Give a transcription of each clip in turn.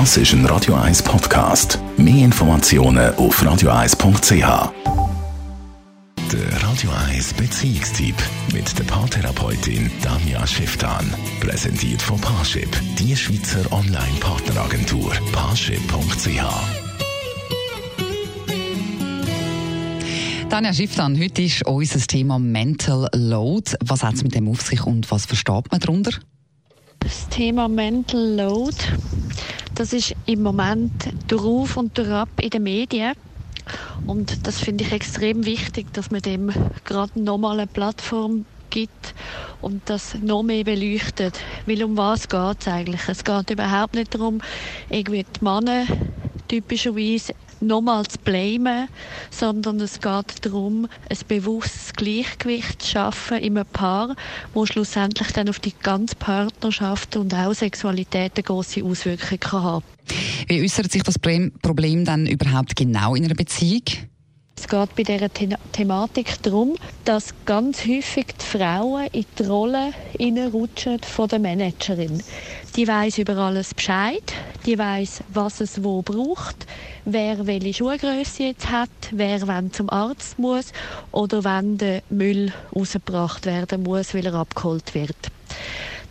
Das ist ein Radio 1 Podcast. Mehr Informationen auf radio1.ch. Der Radio 1 Beziehungstyp mit der Paartherapeutin Danja Schifftan. Präsentiert von Paarship, die Schweizer Online-Partneragentur. Paarship.ch. Tanja Schifftan, heute ist unser Thema Mental Load. Was hat es mit dem auf sich und was versteht man darunter? Das Thema Mental Load, das ist im Moment drauf und durchab in den Medien. Und das finde ich extrem wichtig, dass man dem gerade nochmal eine Plattform gibt und das noch mehr beleuchtet. Weil um was geht es eigentlich? Es geht überhaupt nicht darum, irgendwie die Männer typischerweise nochmal zu blamen, sondern es geht darum, ein bewusstes Gleichgewicht zu schaffen in einem Paar, wo schlussendlich dann auf die ganze Partnerschaft und auch Sexualität eine grosse Auswirkung kann haben Wie äußert sich das Problem dann überhaupt genau in einer Beziehung? Es geht bei dieser The Thematik darum, dass ganz häufig die Frauen in die Rolle rutschen von der Managerin. Die weiß über alles Bescheid, die weiß, was es wo braucht, wer welche Schuhgröße jetzt hat, wer wann zum Arzt muss oder wann der Müll rausgebracht werden muss, weil er abgeholt wird.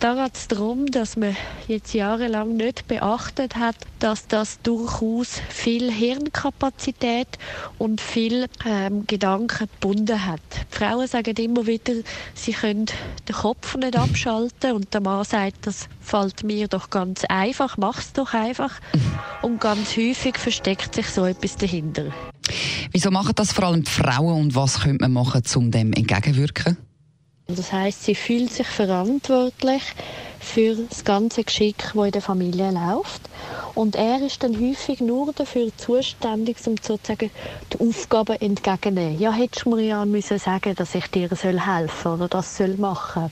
Da geht es darum, dass man jetzt jahrelang nicht beachtet hat, dass das durchaus viel Hirnkapazität und viel ähm, Gedanken gebunden hat. Die Frauen sagen immer wieder, sie können den Kopf nicht abschalten und der Mann sagt, das fällt mir doch ganz einfach, mach's doch einfach. Und ganz häufig versteckt sich so etwas dahinter. Wieso machen das vor allem die Frauen und was könnte man machen, um dem entgegenwirken? Das heißt, sie fühlt sich verantwortlich für das ganze Geschick, das in der Familie läuft. Und er ist dann häufig nur dafür zuständig, um sozusagen die Aufgaben entgegenzunehmen. Ja, hättest du mir ja müssen sagen, dass ich dir helfen soll oder das soll machen.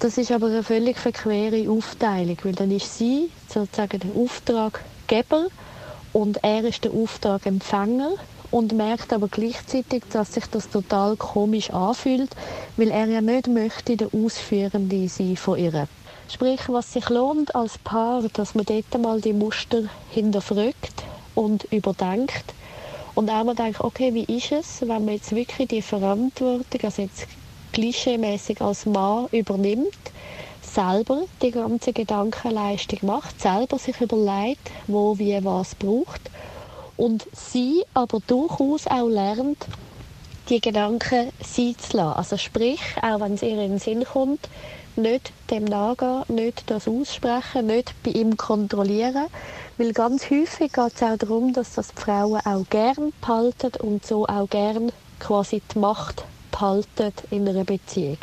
Das ist aber eine völlig verquere Aufteilung, weil dann ist sie sozusagen der Auftraggeber und er ist der Auftragempfänger und merkt aber gleichzeitig, dass sich das total komisch anfühlt, weil er ja nicht möchte der Ausführende sein von ihr. Sprich, was sich lohnt als Paar, dass man dort mal die Muster hinterfragt und überdenkt und auch mal denkt, okay, wie ist es, wenn man jetzt wirklich die Verantwortung, also jetzt klischeemäßig als Mann übernimmt, selber die ganze Gedankenleistung macht, selber sich überlegt, wo, wie, was braucht und sie aber durchaus auch lernt, die Gedanken sein zu lassen. Also sprich, auch wenn es ihr in den Sinn kommt, nicht dem nachgehen, nicht das aussprechen, nicht bei ihm kontrollieren. Weil ganz häufig geht es auch darum, dass das die Frauen auch gern behalten und so auch gern quasi die Macht behalten in einer Beziehung.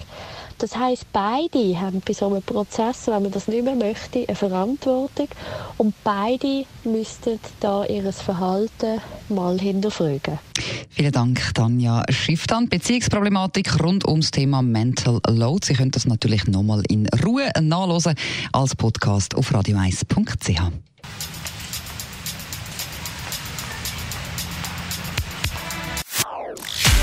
Das heißt, beide haben bei so einem Prozess, wenn man das nicht mehr möchte, eine Verantwortung und beide müssten da ihr Verhalten mal hinterfragen. Vielen Dank, Tanja Schifftan. Beziehungsproblematik rund ums Thema Mental Load. Sie können das natürlich nochmal in Ruhe nachlesen als Podcast auf radio1.ch.